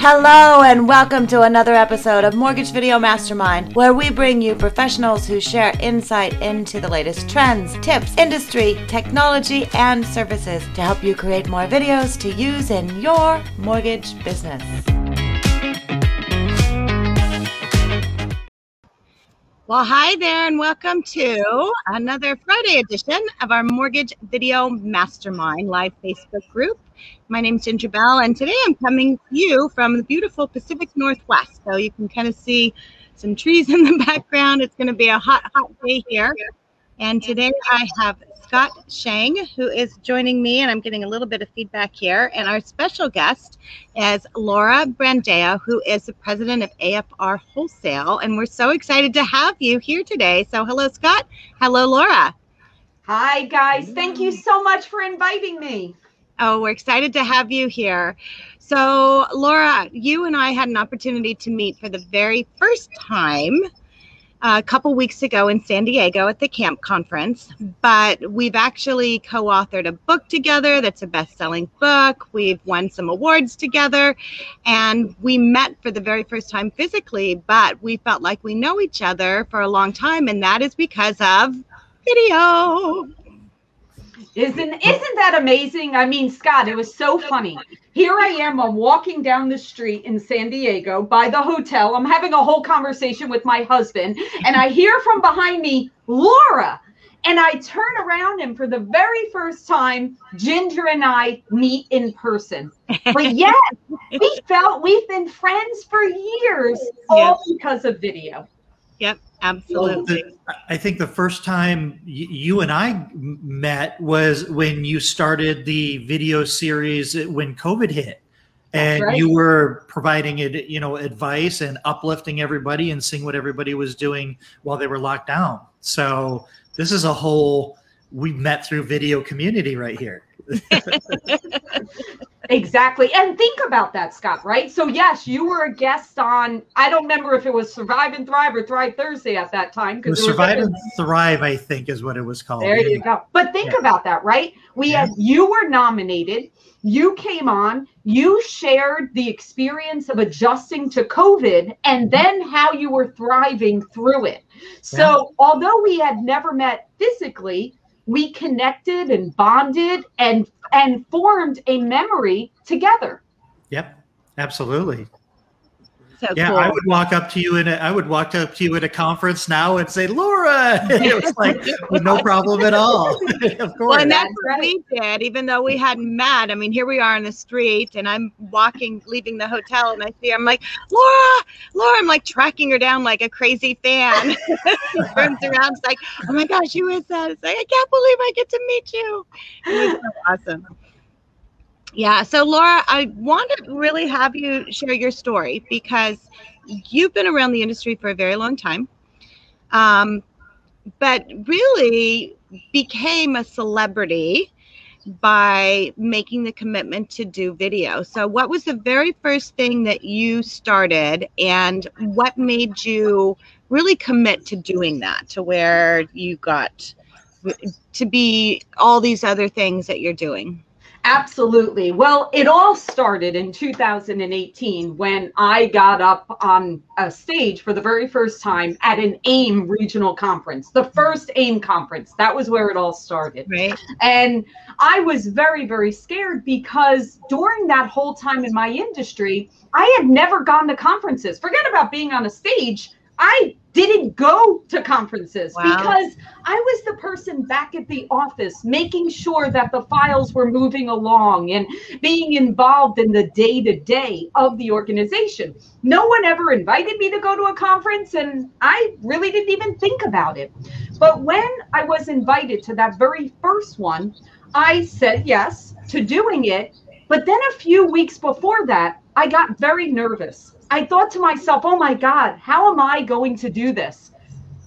Hello, and welcome to another episode of Mortgage Video Mastermind, where we bring you professionals who share insight into the latest trends, tips, industry, technology, and services to help you create more videos to use in your mortgage business. Well, hi there, and welcome to another Friday edition of our Mortgage Video Mastermind live Facebook group. My name is Ginger Bell, and today I'm coming to you from the beautiful Pacific Northwest. So you can kind of see some trees in the background. It's going to be a hot, hot day here. And today I have Scott Shang, who is joining me, and I'm getting a little bit of feedback here. And our special guest is Laura Brandao, who is the president of AFR Wholesale. And we're so excited to have you here today. So, hello, Scott. Hello, Laura. Hi, guys. Thank you so much for inviting me. Oh, we're excited to have you here. So, Laura, you and I had an opportunity to meet for the very first time uh, a couple weeks ago in San Diego at the camp conference, but we've actually co authored a book together that's a best selling book. We've won some awards together, and we met for the very first time physically, but we felt like we know each other for a long time, and that is because of video. Isn't isn't that amazing? I mean, Scott, it was so funny. Here I am, I'm walking down the street in San Diego by the hotel. I'm having a whole conversation with my husband, and I hear from behind me, Laura. And I turn around, and for the very first time, Ginger and I meet in person. But yet, we felt we've been friends for years, all because of video. Yep. Absolutely. Well, the, I think the first time you and I met was when you started the video series when COVID hit. And right. you were providing it, you know, advice and uplifting everybody and seeing what everybody was doing while they were locked down. So this is a whole we met through video community right here. exactly. And think about that, Scott, right? So, yes, you were a guest on, I don't remember if it was Survive and Thrive or Thrive Thursday at that time. Because Survive and Thrive, I think, is what it was called. There you go. But think yeah. about that, right? We yeah. had, you were nominated, you came on, you shared the experience of adjusting to COVID and mm-hmm. then how you were thriving through it. So, yeah. although we had never met physically, we connected and bonded and and formed a memory together. Yep, absolutely. So yeah, cool. I would walk up to you in a, I would walk up to you at a conference now and say, Laura. it was like no problem at all. of course. Well, and that's what we did, even though we hadn't met. I mean, here we are in the street, and I'm walking, leaving the hotel, and I see I'm like, Laura, Laura. I'm like tracking her down like a crazy fan. turns around, it's like, oh my gosh, who is that? It's like, I can't believe I get to meet you. It was so awesome. Yeah. So, Laura, I want to really have you share your story because you've been around the industry for a very long time, um, but really became a celebrity by making the commitment to do video. So, what was the very first thing that you started, and what made you really commit to doing that to where you got to be all these other things that you're doing? Absolutely. Well, it all started in 2018 when I got up on a stage for the very first time at an AIM regional conference, the first AIM conference. That was where it all started. Right. And I was very, very scared because during that whole time in my industry, I had never gone to conferences. Forget about being on a stage. I didn't go to conferences wow. because I was the person back at the office making sure that the files were moving along and being involved in the day to day of the organization. No one ever invited me to go to a conference, and I really didn't even think about it. But when I was invited to that very first one, I said yes to doing it. But then a few weeks before that, I got very nervous I thought to myself, oh my God, how am I going to do this?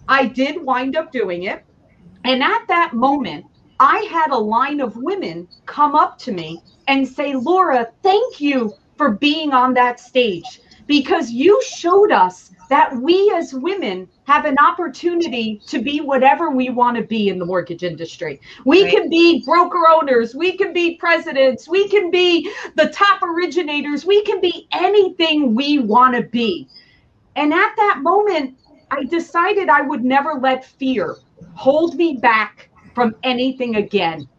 I did wind up doing it. And at that moment, I had a line of women come up to me and say, Laura, thank you for being on that stage because you showed us that we as women have an opportunity to be whatever we want to be in the mortgage industry. We right. can be broker owners, we can be presidents, we can be the top originators, we can be anything we want to be. And at that moment, I decided I would never let fear hold me back from anything again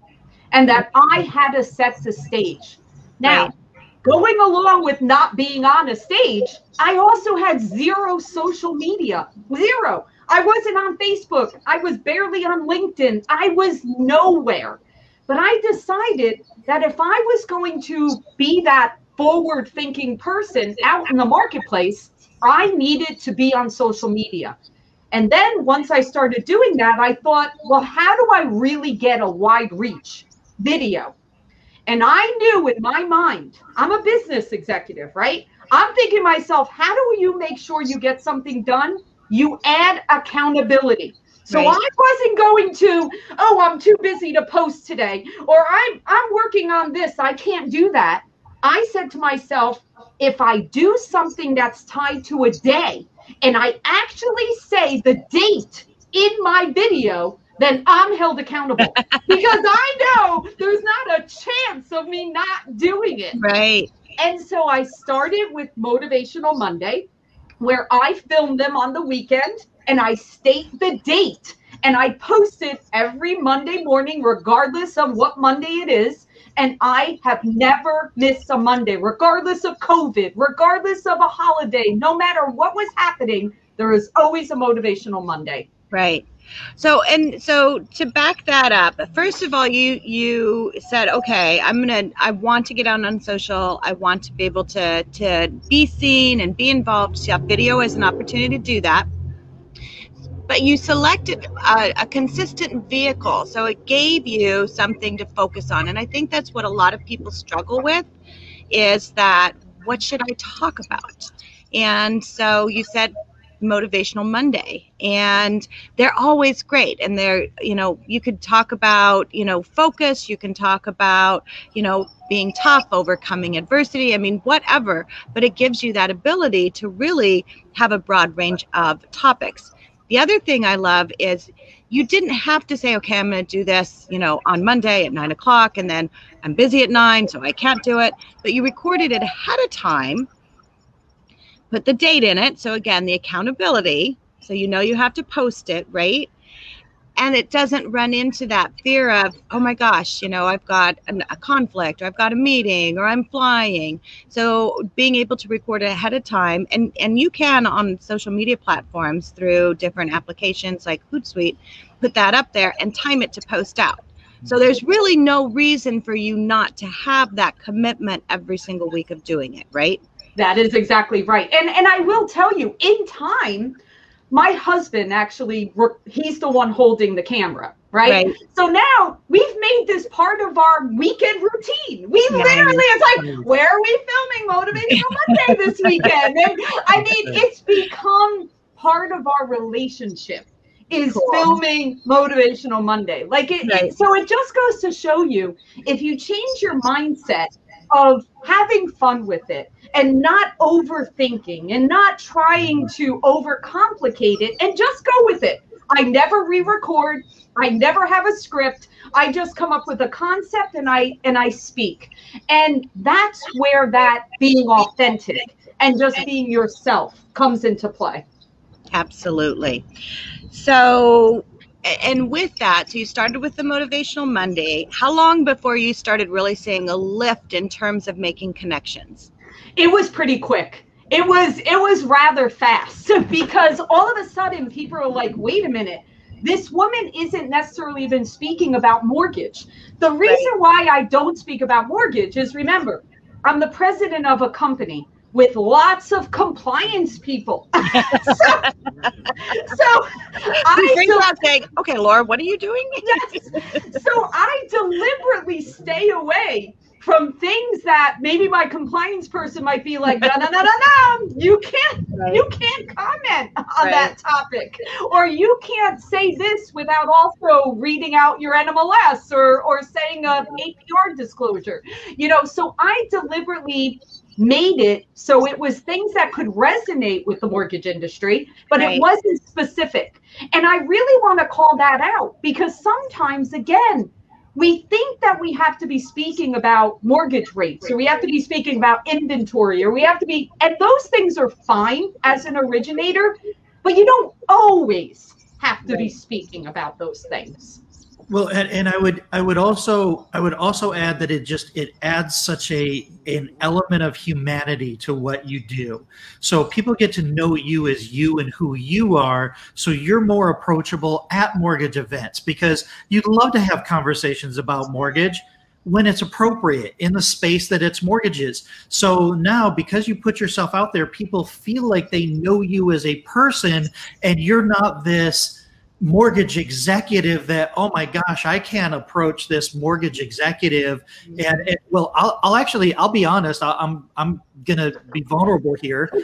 and that I had to set the stage. Now, right going along with not being on a stage, I also had zero social media. Zero. I wasn't on Facebook. I was barely on LinkedIn. I was nowhere. But I decided that if I was going to be that forward thinking person out in the marketplace, I needed to be on social media. And then once I started doing that, I thought, well, how do I really get a wide reach? Video. And I knew in my mind, I'm a business executive, right? I'm thinking myself, how do you make sure you get something done? You add accountability. So right. I wasn't going to, oh, I'm too busy to post today, or I'm I'm working on this. I can't do that. I said to myself, if I do something that's tied to a day and I actually say the date in my video, then I'm held accountable because I know there's not a chance of me not doing it. Right. And so I started with Motivational Monday, where I film them on the weekend and I state the date and I post it every Monday morning, regardless of what Monday it is. And I have never missed a Monday, regardless of COVID, regardless of a holiday, no matter what was happening, there is always a motivational Monday. Right. So and so to back that up, first of all, you you said, okay, I'm gonna I want to get out on social. I want to be able to to be seen and be involved. So video is an opportunity to do that. But you selected a, a consistent vehicle, so it gave you something to focus on. And I think that's what a lot of people struggle with, is that what should I talk about? And so you said motivational monday and they're always great and they're you know you could talk about you know focus you can talk about you know being tough overcoming adversity i mean whatever but it gives you that ability to really have a broad range of topics. The other thing i love is you didn't have to say okay i'm going to do this you know on monday at nine o'clock and then i'm busy at nine so i can't do it but you recorded it ahead of time put the date in it. So again, the accountability. So you know you have to post it, right? And it doesn't run into that fear of, oh my gosh, you know, I've got an, a conflict or I've got a meeting or I'm flying. So being able to record it ahead of time, and, and you can on social media platforms through different applications like Hootsuite, put that up there and time it to post out. So there's really no reason for you not to have that commitment every single week of doing it, right? That is exactly right. And and I will tell you, in time, my husband actually he's the one holding the camera, right? right. So now we've made this part of our weekend routine. We literally it's like, where are we filming Motivational Monday this weekend? And I mean, it's become part of our relationship is cool. filming motivational monday like it, right. it, so it just goes to show you if you change your mindset of having fun with it and not overthinking and not trying to overcomplicate it and just go with it. I never re-record. I never have a script. I just come up with a concept and I and I speak. And that's where that being authentic and just being yourself comes into play. Absolutely. So and with that, so you started with the Motivational Monday. How long before you started really seeing a lift in terms of making connections? It was pretty quick. It was it was rather fast because all of a sudden people are like, wait a minute, this woman isn't necessarily even speaking about mortgage. The reason right. why I don't speak about mortgage is remember, I'm the president of a company with lots of compliance people. so, so I bring del- saying, okay, Laura, what are you doing? yes. So I deliberately stay away from things that maybe my compliance person might be like, no, no, no, no, no, you can't, right. you can't comment on right. that topic, or you can't say this without also reading out your NMLS or or saying a APR disclosure. You know, so I deliberately made it so it was things that could resonate with the mortgage industry, but Right. it wasn't specific. And I really want to call that out because sometimes, again, we think that we have to be speaking about mortgage rates or we have to be speaking about inventory or we have to be, and those things are fine as an originator, but you don't always have to be speaking about those things. Well, and, and I would I would also I would also add that it just it adds such a an element of humanity to what you do. So people get to know you as you and who you are. So you're more approachable at mortgage events because you'd love to have conversations about mortgage when it's appropriate in the space that it's mortgages. So now because you put yourself out there, people feel like they know you as a person and you're not this mortgage executive that oh my gosh i can't approach this mortgage executive. And, and well I'll, I'll actually i'll be honest I, i'm i'm gonna be vulnerable here.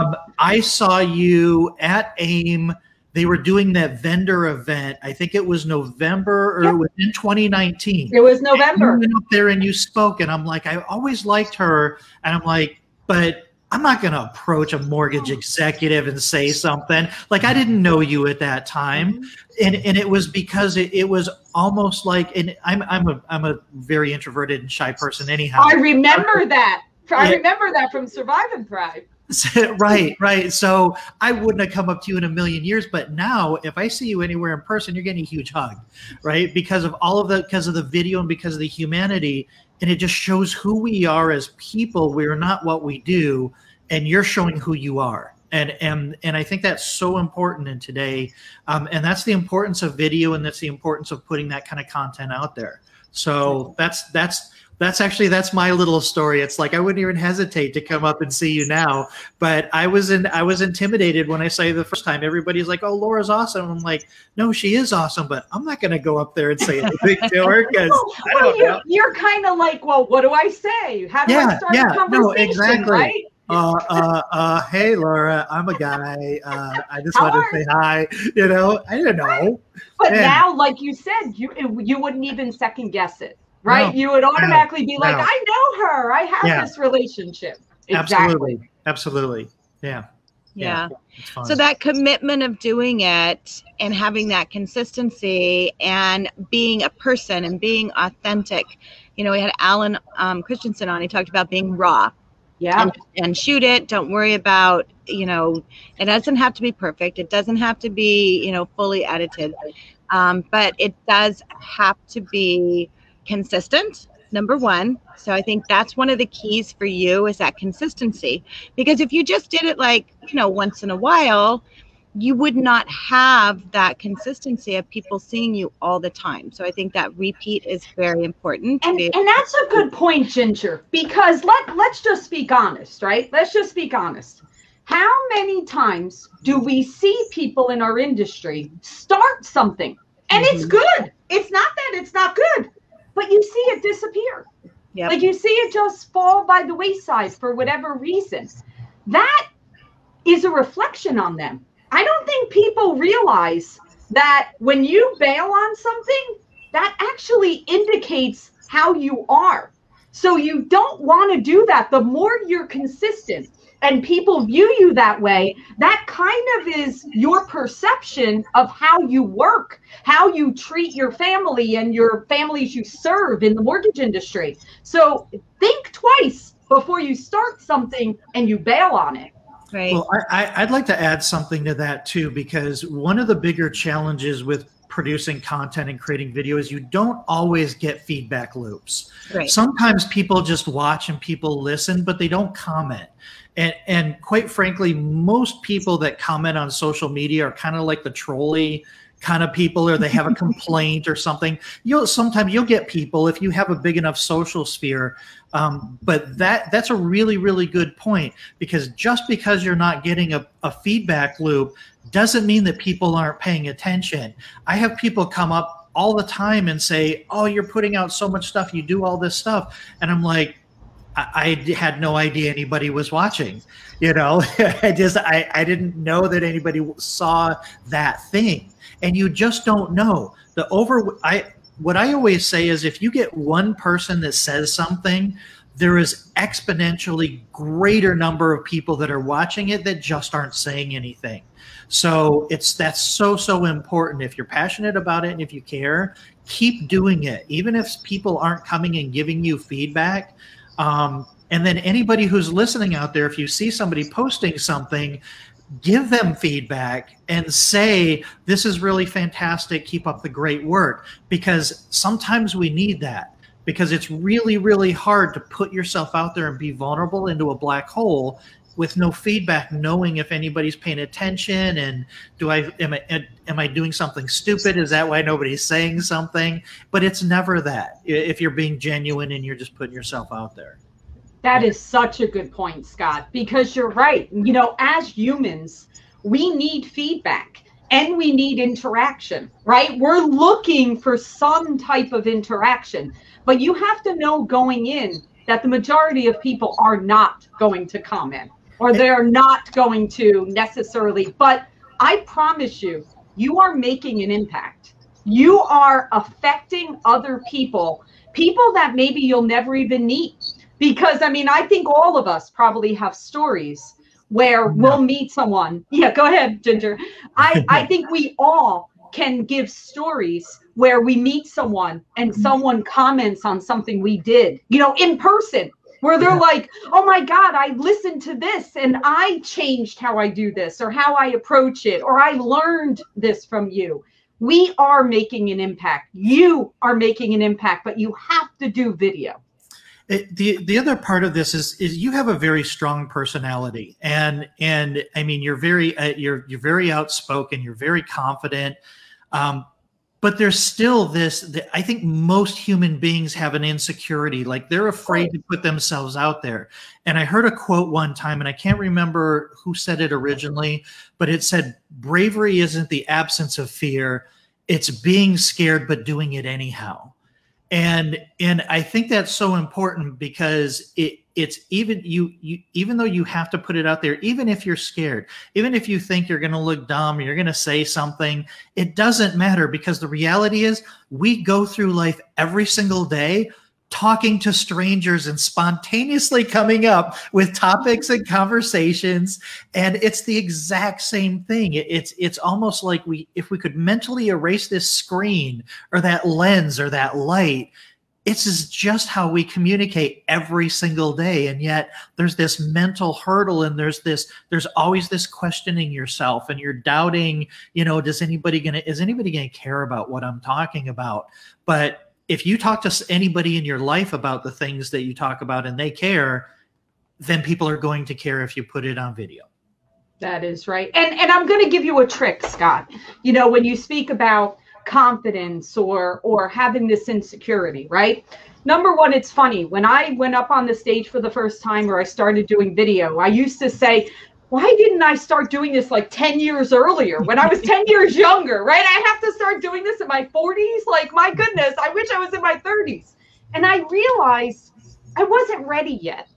Um, i saw you at aim. They were doing that vendor event. I think it was november or Yep. it was in 2019 It was you November. went up there and you spoke and i'm like i always liked her. And i'm like but i'm not going to approach a mortgage oh. executive and say something. Like i didn't know you at that time. Mm-hmm. And and it was because it, it was almost like and i'm i'm a i'm a very introverted and shy person anyhow. I remember that. I remember that from Survive and Thrive. right right. So i wouldn't have come up to you in a million years but now if i see you anywhere in person you're getting a huge hug right? Because of all of the because of the video and because of the humanity and it just shows who we are as people. We're not what we do and you're showing who you are. And and and i think that's so important in today. Um, and that's the importance of video and that's the importance of putting that kind of content out there. So that's that's that's actually that's my little story it's like i wouldn't even hesitate to come up and see you now but i was in i was intimidated when i saw you the first time everybody's like oh laura's awesome i'm like no she is awesome but i'm not going to go up there and say anything to her because Well, you're, you're kind of like, well, what do I say? How do I Yeah, start yeah, a no, exactly. Right? uh, uh, uh, hey Laura, I'm a guy. Uh, I just wanted to say hi. You know, I don't know. But Yeah. now, like you said, you you wouldn't even second guess it, right? No, you would automatically be like, no. I know her. I have Yeah. this relationship. Absolutely, absolutely. Yeah, yeah. it's fun. So that commitment of doing it and having that consistency and being a person and being authentic. You know, we had Alan um, Christensen on. He talked about being raw Yeah. and, and shoot it. Don't worry about, you know, it doesn't have to be perfect. It doesn't have to be, you know, fully edited. Um, but it does have to be consistent, number one. So I think that's one of the keys for you is that consistency. Because if you just did it like, you know, once in a while, you would not have that consistency of people seeing you all the time. So I think that repeat is very important. And, be- and that's a good point, Ginger, because let, let's just speak honest, right? Let's just speak honest. How many times do we see people in our industry start something and it's Mhm. good? It's not that it's not good, but you see it disappear. Yep. Like you see it just fall by the wayside for whatever reason. That is a reflection on them. I don't think people realize that when you bail on something, that actually indicates how you are. So you don't want to do that. The more you're consistent and people view you that way, that kind of is your perception of how you work, how you treat your family and your families you serve in the mortgage industry. So think twice before you start something and you bail on it. right. Well, I, I, I'd like to add something to that too, because one of the bigger challenges with producing content and creating video is you don't always get feedback loops. right. Sometimes people just watch and people listen, but they don't comment. And, and quite frankly, most people that comment on social media are kind of like the trolley kind of people, or they have a complaint or something. You'll sometimes you'll get people if you have a big enough social sphere. Um, but that that's a really really good point because just because you're not getting a, a feedback loop doesn't mean that people aren't paying attention. I have people come up all the time and say, "Oh, you're putting out so much stuff. You do all this stuff," and I'm like, I, I had no idea anybody was watching. You know, I just I, I didn't know that anybody saw that thing, and you just don't know the over. I what I always say is if you get one person that says something, there is exponentially greater number of people that are watching it that just aren't saying anything. So it's that's so so important. If you're passionate about it and if you care, keep doing it, even if people aren't coming and giving you feedback. Um, and then anybody who's listening out there, if you see somebody posting something, give them feedback and say, This is really fantastic. Keep up the great work. Because sometimes we need that because it's really, really hard to put yourself out there and be vulnerable into a black hole with no feedback, knowing if anybody's paying attention and do I am I am I doing something stupid? Is that why nobody's saying something? But it's never that. If you're being genuine and you're just putting yourself out there. That is such a good point, Scott, because you're right. You know, as humans, we need feedback and we need interaction, right? We're looking for some type of interaction, but you have to know going in that the majority of people are not going to comment or they're not going to necessarily. But I promise you, you are making an impact. You are affecting other people, people that maybe you'll never even meet because I mean, I think all of us probably have stories where we'll meet someone. Yeah, go ahead, Ginger. I, I think we all can give stories where we meet someone and mm-hmm. someone comments on something we did, you know, in person, where they're like, oh my God, I listened to this and I changed how I do this or how I approach it, or I learned this from you. We are making an impact. You are making an impact, but you have to do video. It, the the other part of this is is you have a very strong personality and and I mean you're very uh, you're you're very outspoken you're very confident um, but there's still this the, I think most human beings have an insecurity like they're afraid to put themselves out there. And I heard a quote one time and I can't remember who said it originally but it said bravery isn't the absence of fear it's being scared but doing it anyhow and and i think that's so important because it it's even you you even though you have to put it out there even if you're scared even if you think you're going to look dumb you're going to say something it doesn't matter because the reality is we go through life every single day talking to strangers and spontaneously coming up with topics and conversations. And it's the exact same thing. It's it's almost like we if we could mentally erase this screen or that lens or that light it's just how we communicate every single day. And yet there's this mental hurdle and there's this there's always this questioning yourself and you're doubting you know does anybody gonna is anybody gonna care about what i'm talking about? But if you talk to anybody in your life about the things that you talk about and they care, then people are going to care if you put it on video. That is right. And and I'm going to give you a trick, Scott. You know, when you speak about confidence or or having this insecurity, right? Number one, it's funny. When I went up on the stage for the first time or I started doing video, I used to say, why didn't I start doing this like 10 years earlier when I was 10 years younger, right? I have to start doing this in my 40s. Like, my goodness, I wish I was in my 30s. And I realized I wasn't ready yet.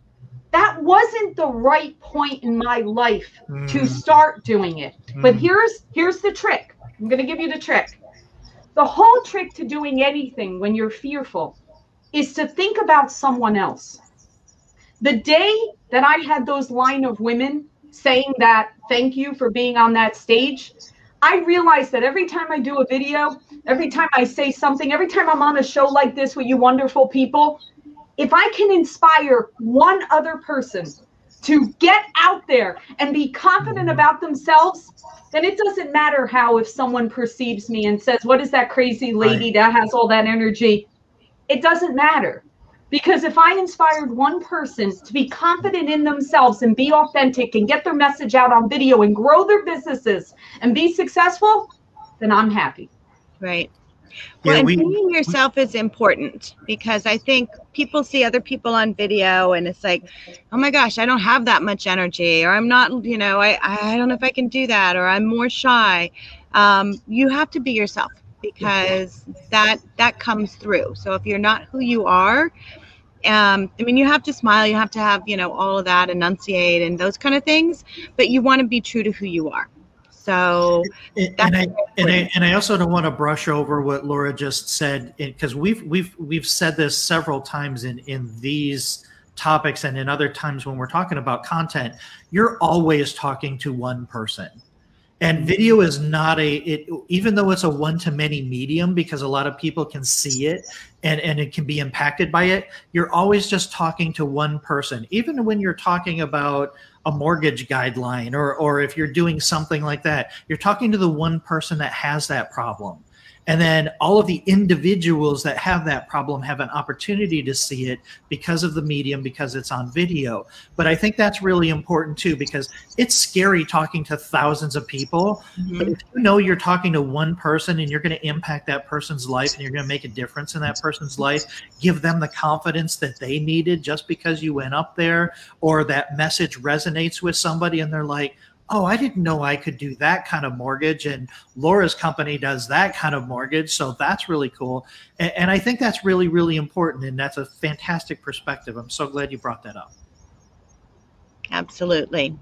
That wasn't the right point in my life mm. to start doing it. Mm. But here's here's the trick. I'm going to give you the trick. The whole trick to doing anything when you're fearful is to think about someone else. The day that I had those line of women saying that thank you for being on that stage, I realize that every time I do a video, every time I say something, every time I'm on a show like this with you wonderful people, if I can inspire one other person to get out there and be confident about themselves, then it doesn't matter how if someone perceives me and says, What is that crazy lady right. that has all that energy? It doesn't matter because if I inspired one person to be confident in themselves and be authentic and get their message out on video and grow their businesses and be successful, then I'm happy. Right. Well, yeah, and seeing yourself is important because I think people see other people on video and it's like, oh my gosh, I don't have that much energy, or I'm not, you know, I, I don't know if I can do that, or I'm more shy. Um, you have to be yourself because that that comes through. So if you're not who you are, um, I mean, you have to smile, you have to have, you know, all of that, enunciate and those kind of things, but you want to be true to who you are. So, and, I and I and I also don't want to brush over what Laura just said because we've we've we've said this several times in in these topics and in other times when we're talking about content, you're always talking to one person. And video is not a it even though it's a one to many medium because a lot of people can see it and and it can be impacted by it, you're always just talking to one person. Even when you're talking about a mortgage guideline or or if you're doing something like that, you're talking to the one person that has that problem and then all of the individuals that have that problem have an opportunity to see it because of the medium because it's on video but i think that's really important too because it's scary talking to thousands of people mm-hmm. but if you know you're talking to one person and you're going to impact that person's life and you're going to make a difference in that person's life give them the confidence that they needed just because you went up there or that message resonates with somebody and they're like oh, I didn't know I could do that kind of mortgage. And Laura's company does that kind of mortgage. So that's really cool. And, and, I think that's really, really important. And that's a fantastic perspective. I'm so glad you brought that up. Absolutely.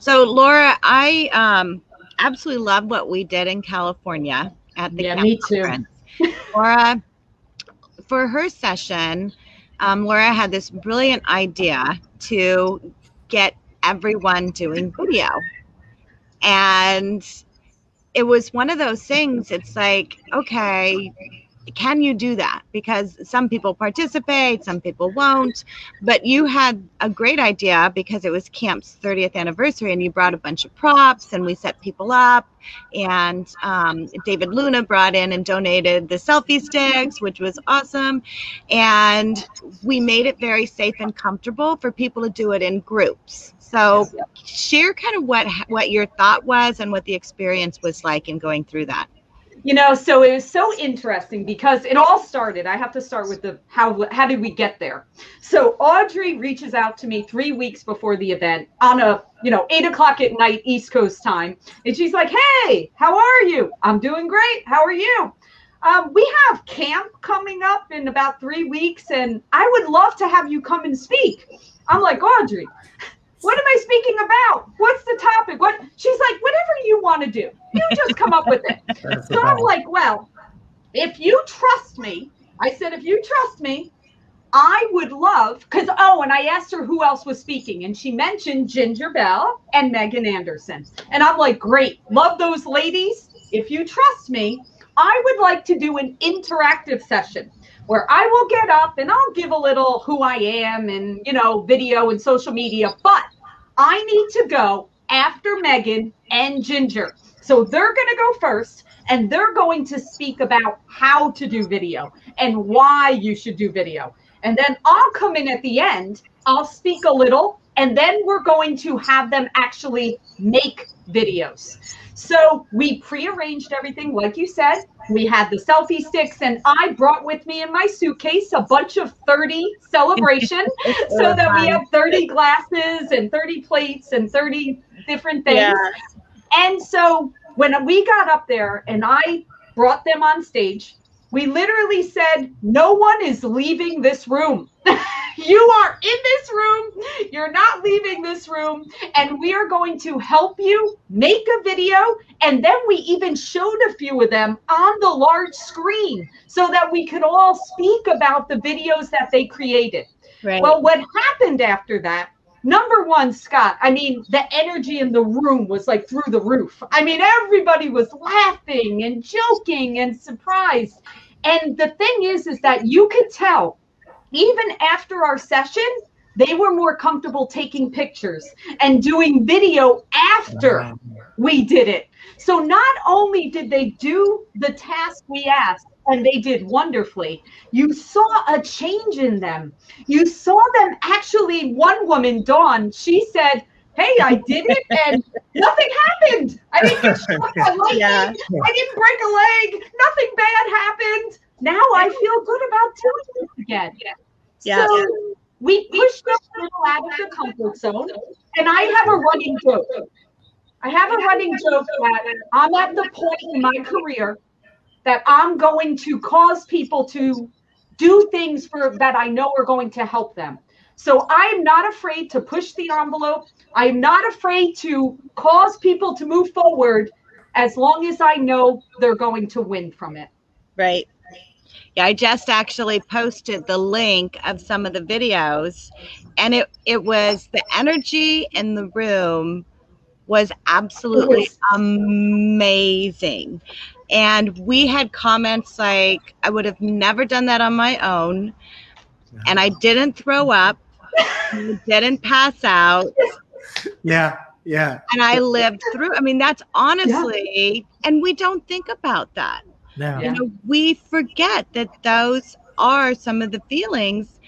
So, Laura, I um, absolutely love what we did in California at the conference. yeah, me too. Laura, for her session, um, Laura had this brilliant idea to get everyone doing video and it was one of those things it's like okay can you do that? Because some people participate some people won't. But you had a great idea because it was camp's 30th anniversary and you brought a bunch of props and we set people up. And um, david luna brought in and donated the selfie sticks which was awesome. And we made it very safe and comfortable for people to do it in groups. So share kind of what what your thought was and what the experience was like in going through that. You know, so it was so interesting because it all started. I have to start with the how how did we get there? So Audrey reaches out to me three weeks before the event on a you know eight o'clock at night East Coast time, and she's like, "Hey, how are you? I'm doing great. How are you?" Um, we have camp coming up in about three weeks, and I would love to have you come and speak. I'm like, Audrey, what am I speaking about? What's the topic? What she's like, whatever you want to do, you just come up with it. so I'm like, well, if you trust me, I said, if you trust me, I would love because oh, and I asked her who else was speaking, and she mentioned Ginger Bell and Megan Anderson. And I'm like, great, love those ladies. If you trust me, I would like to do an interactive session where I will get up and I'll give a little who I am and, you know, video and social media, but I need to go after Megan and Ginger. So they're going to go first and they're going to speak about how to do video and why you should do video. And then I'll come in at the end, I'll speak a little, and then we're going to have them actually make videos. So we prearranged everything, like you said. We had the selfie sticks, and I brought with me in my suitcase a bunch of 30 celebration so that we have 30 glasses and 30 plates and 30 different things. Yeah. And so when we got up there and I brought them on stage, we literally said, No one is leaving this room. you are in this room. You're not leaving this room. And we are going to help you make a video. And then we even showed a few of them on the large screen so that we could all speak about the videos that they created. Right. Well, what happened after that number one, Scott, I mean, the energy in the room was like through the roof. I mean, everybody was laughing and joking and surprised. And the thing is, is that you could tell even after our session, they were more comfortable taking pictures and doing video after we did it. So not only did they do the task we asked, and they did wonderfully. You saw a change in them. You saw them actually, one woman, Dawn, she said, Hey, I did it and nothing happened. I didn't get struck by lightning. Yeah. I didn't break a leg. Nothing bad happened. Now I feel good about doing it again. Yeah. So we pushed little out of the comfort zone. And I have a running joke. I have a running joke that I'm at the point in my career that I'm going to cause people to do things for that I know are going to help them. So I'm not afraid to push the envelope. I'm not afraid to cause people to move forward as long as I know they're going to win from it. Right. Yeah, I just actually posted the link of some of the videos, and it it was the energy in the room was absolutely amazing. And we had comments like, I would have never done that on my own. And I didn't throw up, didn't pass out, Yeah, yeah. and I lived through. I mean, that's honestly, and we don't think about that. No. You know, we forget that those are some of the feelings.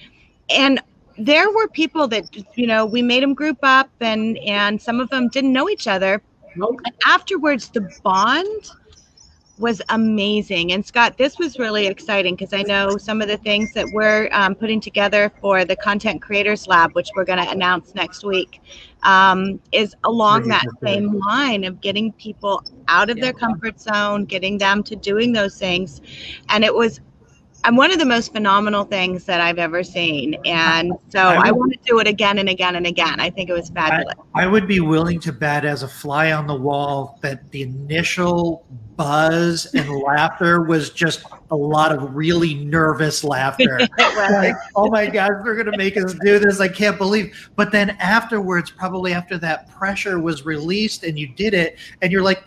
And there were people that, you know, we made them group up and and some of them didn't know each other. Nope. And afterwards, the bond was amazing. And Scott, this was really exciting because I know some of the things that we're um, putting together for the Content Creators Lab, which we're going to announce next week, um, is along that same line of getting people out of their comfort zone, getting them to doing those things. And it was and one of the most phenomenal things that I've ever seen. And so I I, want to do it again and again and again. I think it was fabulous. I would be willing to bet as a fly on the wall that the initial buzz and laughter was just a lot of really nervous laughter. Like, oh my God, they're going to make us do this. I can't believe. But then afterwards, probably after that pressure was released and you did it, and you're like,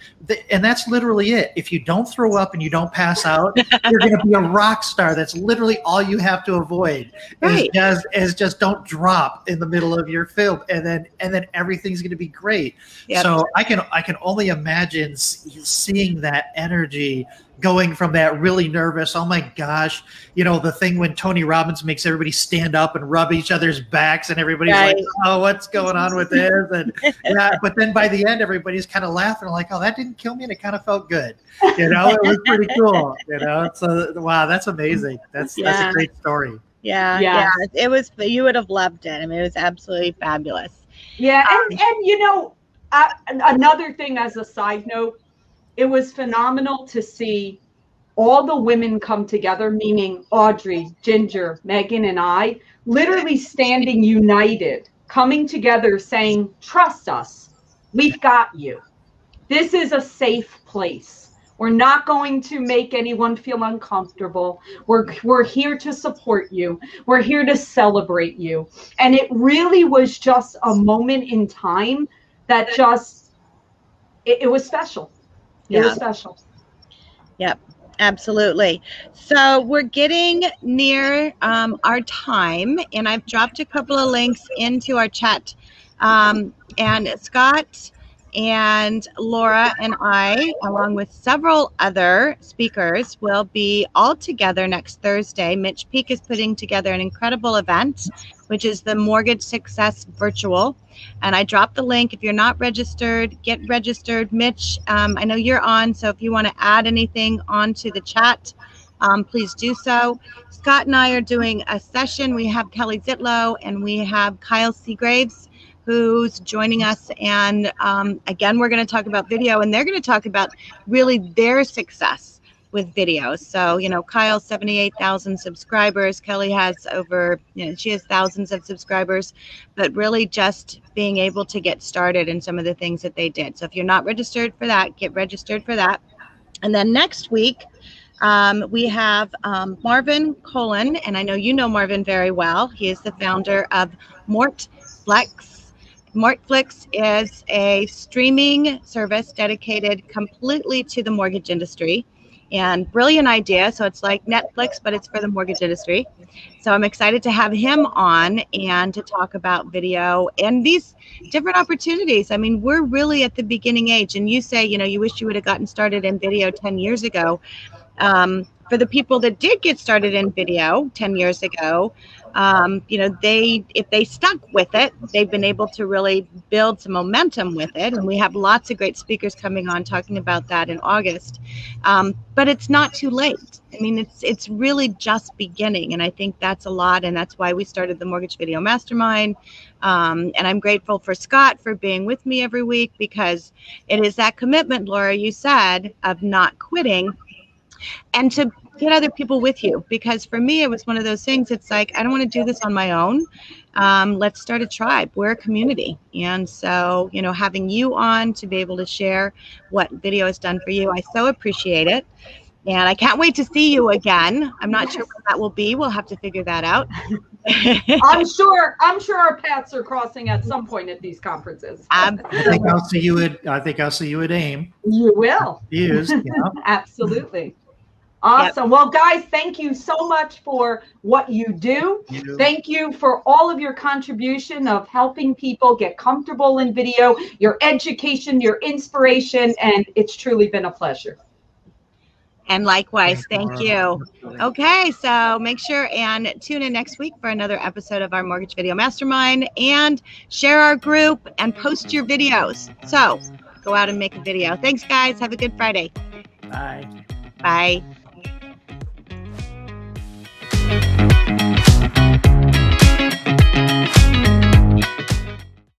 and that's literally it. If you don't throw up and you don't pass out, you're going to be a rock star. That's literally all you have to avoid. Right. Is just, is just don't drop in the middle of your film, and then and then everything's going to be great. Yep. So I can I can only imagine seeing that energy going from that really nervous, oh my gosh, you know, the thing when Tony Robbins makes everybody stand up and rub each other's backs and everybody's like, oh, what's going on with this? And yeah, but then by the end, everybody's kind of laughing like, oh, that didn't kill me. And it kind of felt good. You know, it was pretty cool. You know, so wow, that's amazing. That's that's a great story. Yeah, Yeah. yeah. It was you would have loved it. I mean, it was absolutely fabulous. Yeah, and and you know, uh, another thing as a side note, it was phenomenal to see all the women come together, meaning Audrey, Ginger, Megan, and I, literally standing united, coming together, saying, "Trust us, we've got you. This is a safe place." We're not going to make anyone feel uncomfortable. We're, we're here to support you. We're here to celebrate you. And it really was just a moment in time that just, it, it was special. It was Yeah. special. Absolutely. So we're getting near um, our time, and I've dropped a couple of links into our chat. Um, and Scott and Laura and I, along with several other speakers, will be all together next Thursday. Mitch Peak is putting together an incredible event, which is the Mortgage Success Virtual. And I dropped the link. If you're not registered, get registered. Mitch, um, I know you're on, so if you want to add anything onto the chat, um, please do so. Scott and I are doing a session. We have Kelly Zitlow and we have Kyle Seagraves who's joining us. And um, again, we're going to talk about video and they're going to talk about really their success with videos. So, you know, Kyle, 78,000 subscribers. Kelly has over, you know, she has thousands of subscribers, but really just being able to get started in some of the things that they did. So if you're not registered for that, get registered for that. And then next week, um, we have um, Marvin Colon, and I know you know Marvin very well. He is the founder of Mortflix. Mortflix is a streaming service dedicated completely to the mortgage industry. And brilliant idea. So it's like Netflix, but it's for the mortgage industry. So I'm excited to have him on and to talk about video and these different opportunities. I mean, we're really at the beginning age. And you say, you know, you wish you would have gotten started in video 10 years ago. Um, for the people that did get started in video 10 years ago, um, you know, they, if they stuck with it, they've been able to really build some momentum with it. And we have lots of great speakers coming on talking about that in August. Um, but it's not too late. I mean, it's it's really just beginning, and I think that's a lot, and that's why we started the Mortgage Video Mastermind. Um, and I'm grateful for Scott for being with me every week because it is that commitment, Laura, you said, of not quitting, and to get other people with you. Because for me, it was one of those things. It's like I don't want to do this on my own. Um, let's start a tribe. We're a community, and so you know, having you on to be able to share what video has done for you, I so appreciate it. And I can't wait to see you again. I'm not sure Yes. when that will be. We'll have to figure that out. I'm sure. I'm sure our paths are crossing at some point at these conferences. Um, I think I'll see you at I think I'll see you at AIM. you will. Use. Yeah. Absolutely. Awesome. Well, guys, thank you so much for what you do. You- Thank you for all of your contribution of helping people get comfortable in video, your education, your inspiration, and it's truly been a pleasure. and likewise, Thank thank you, you. Okay, so make sure and tune in next week for another episode of our Mortgage Video Mastermind and share our group and post your videos. So go out and make a video. Thanks, guys. Have a good Friday. Bye. Bye.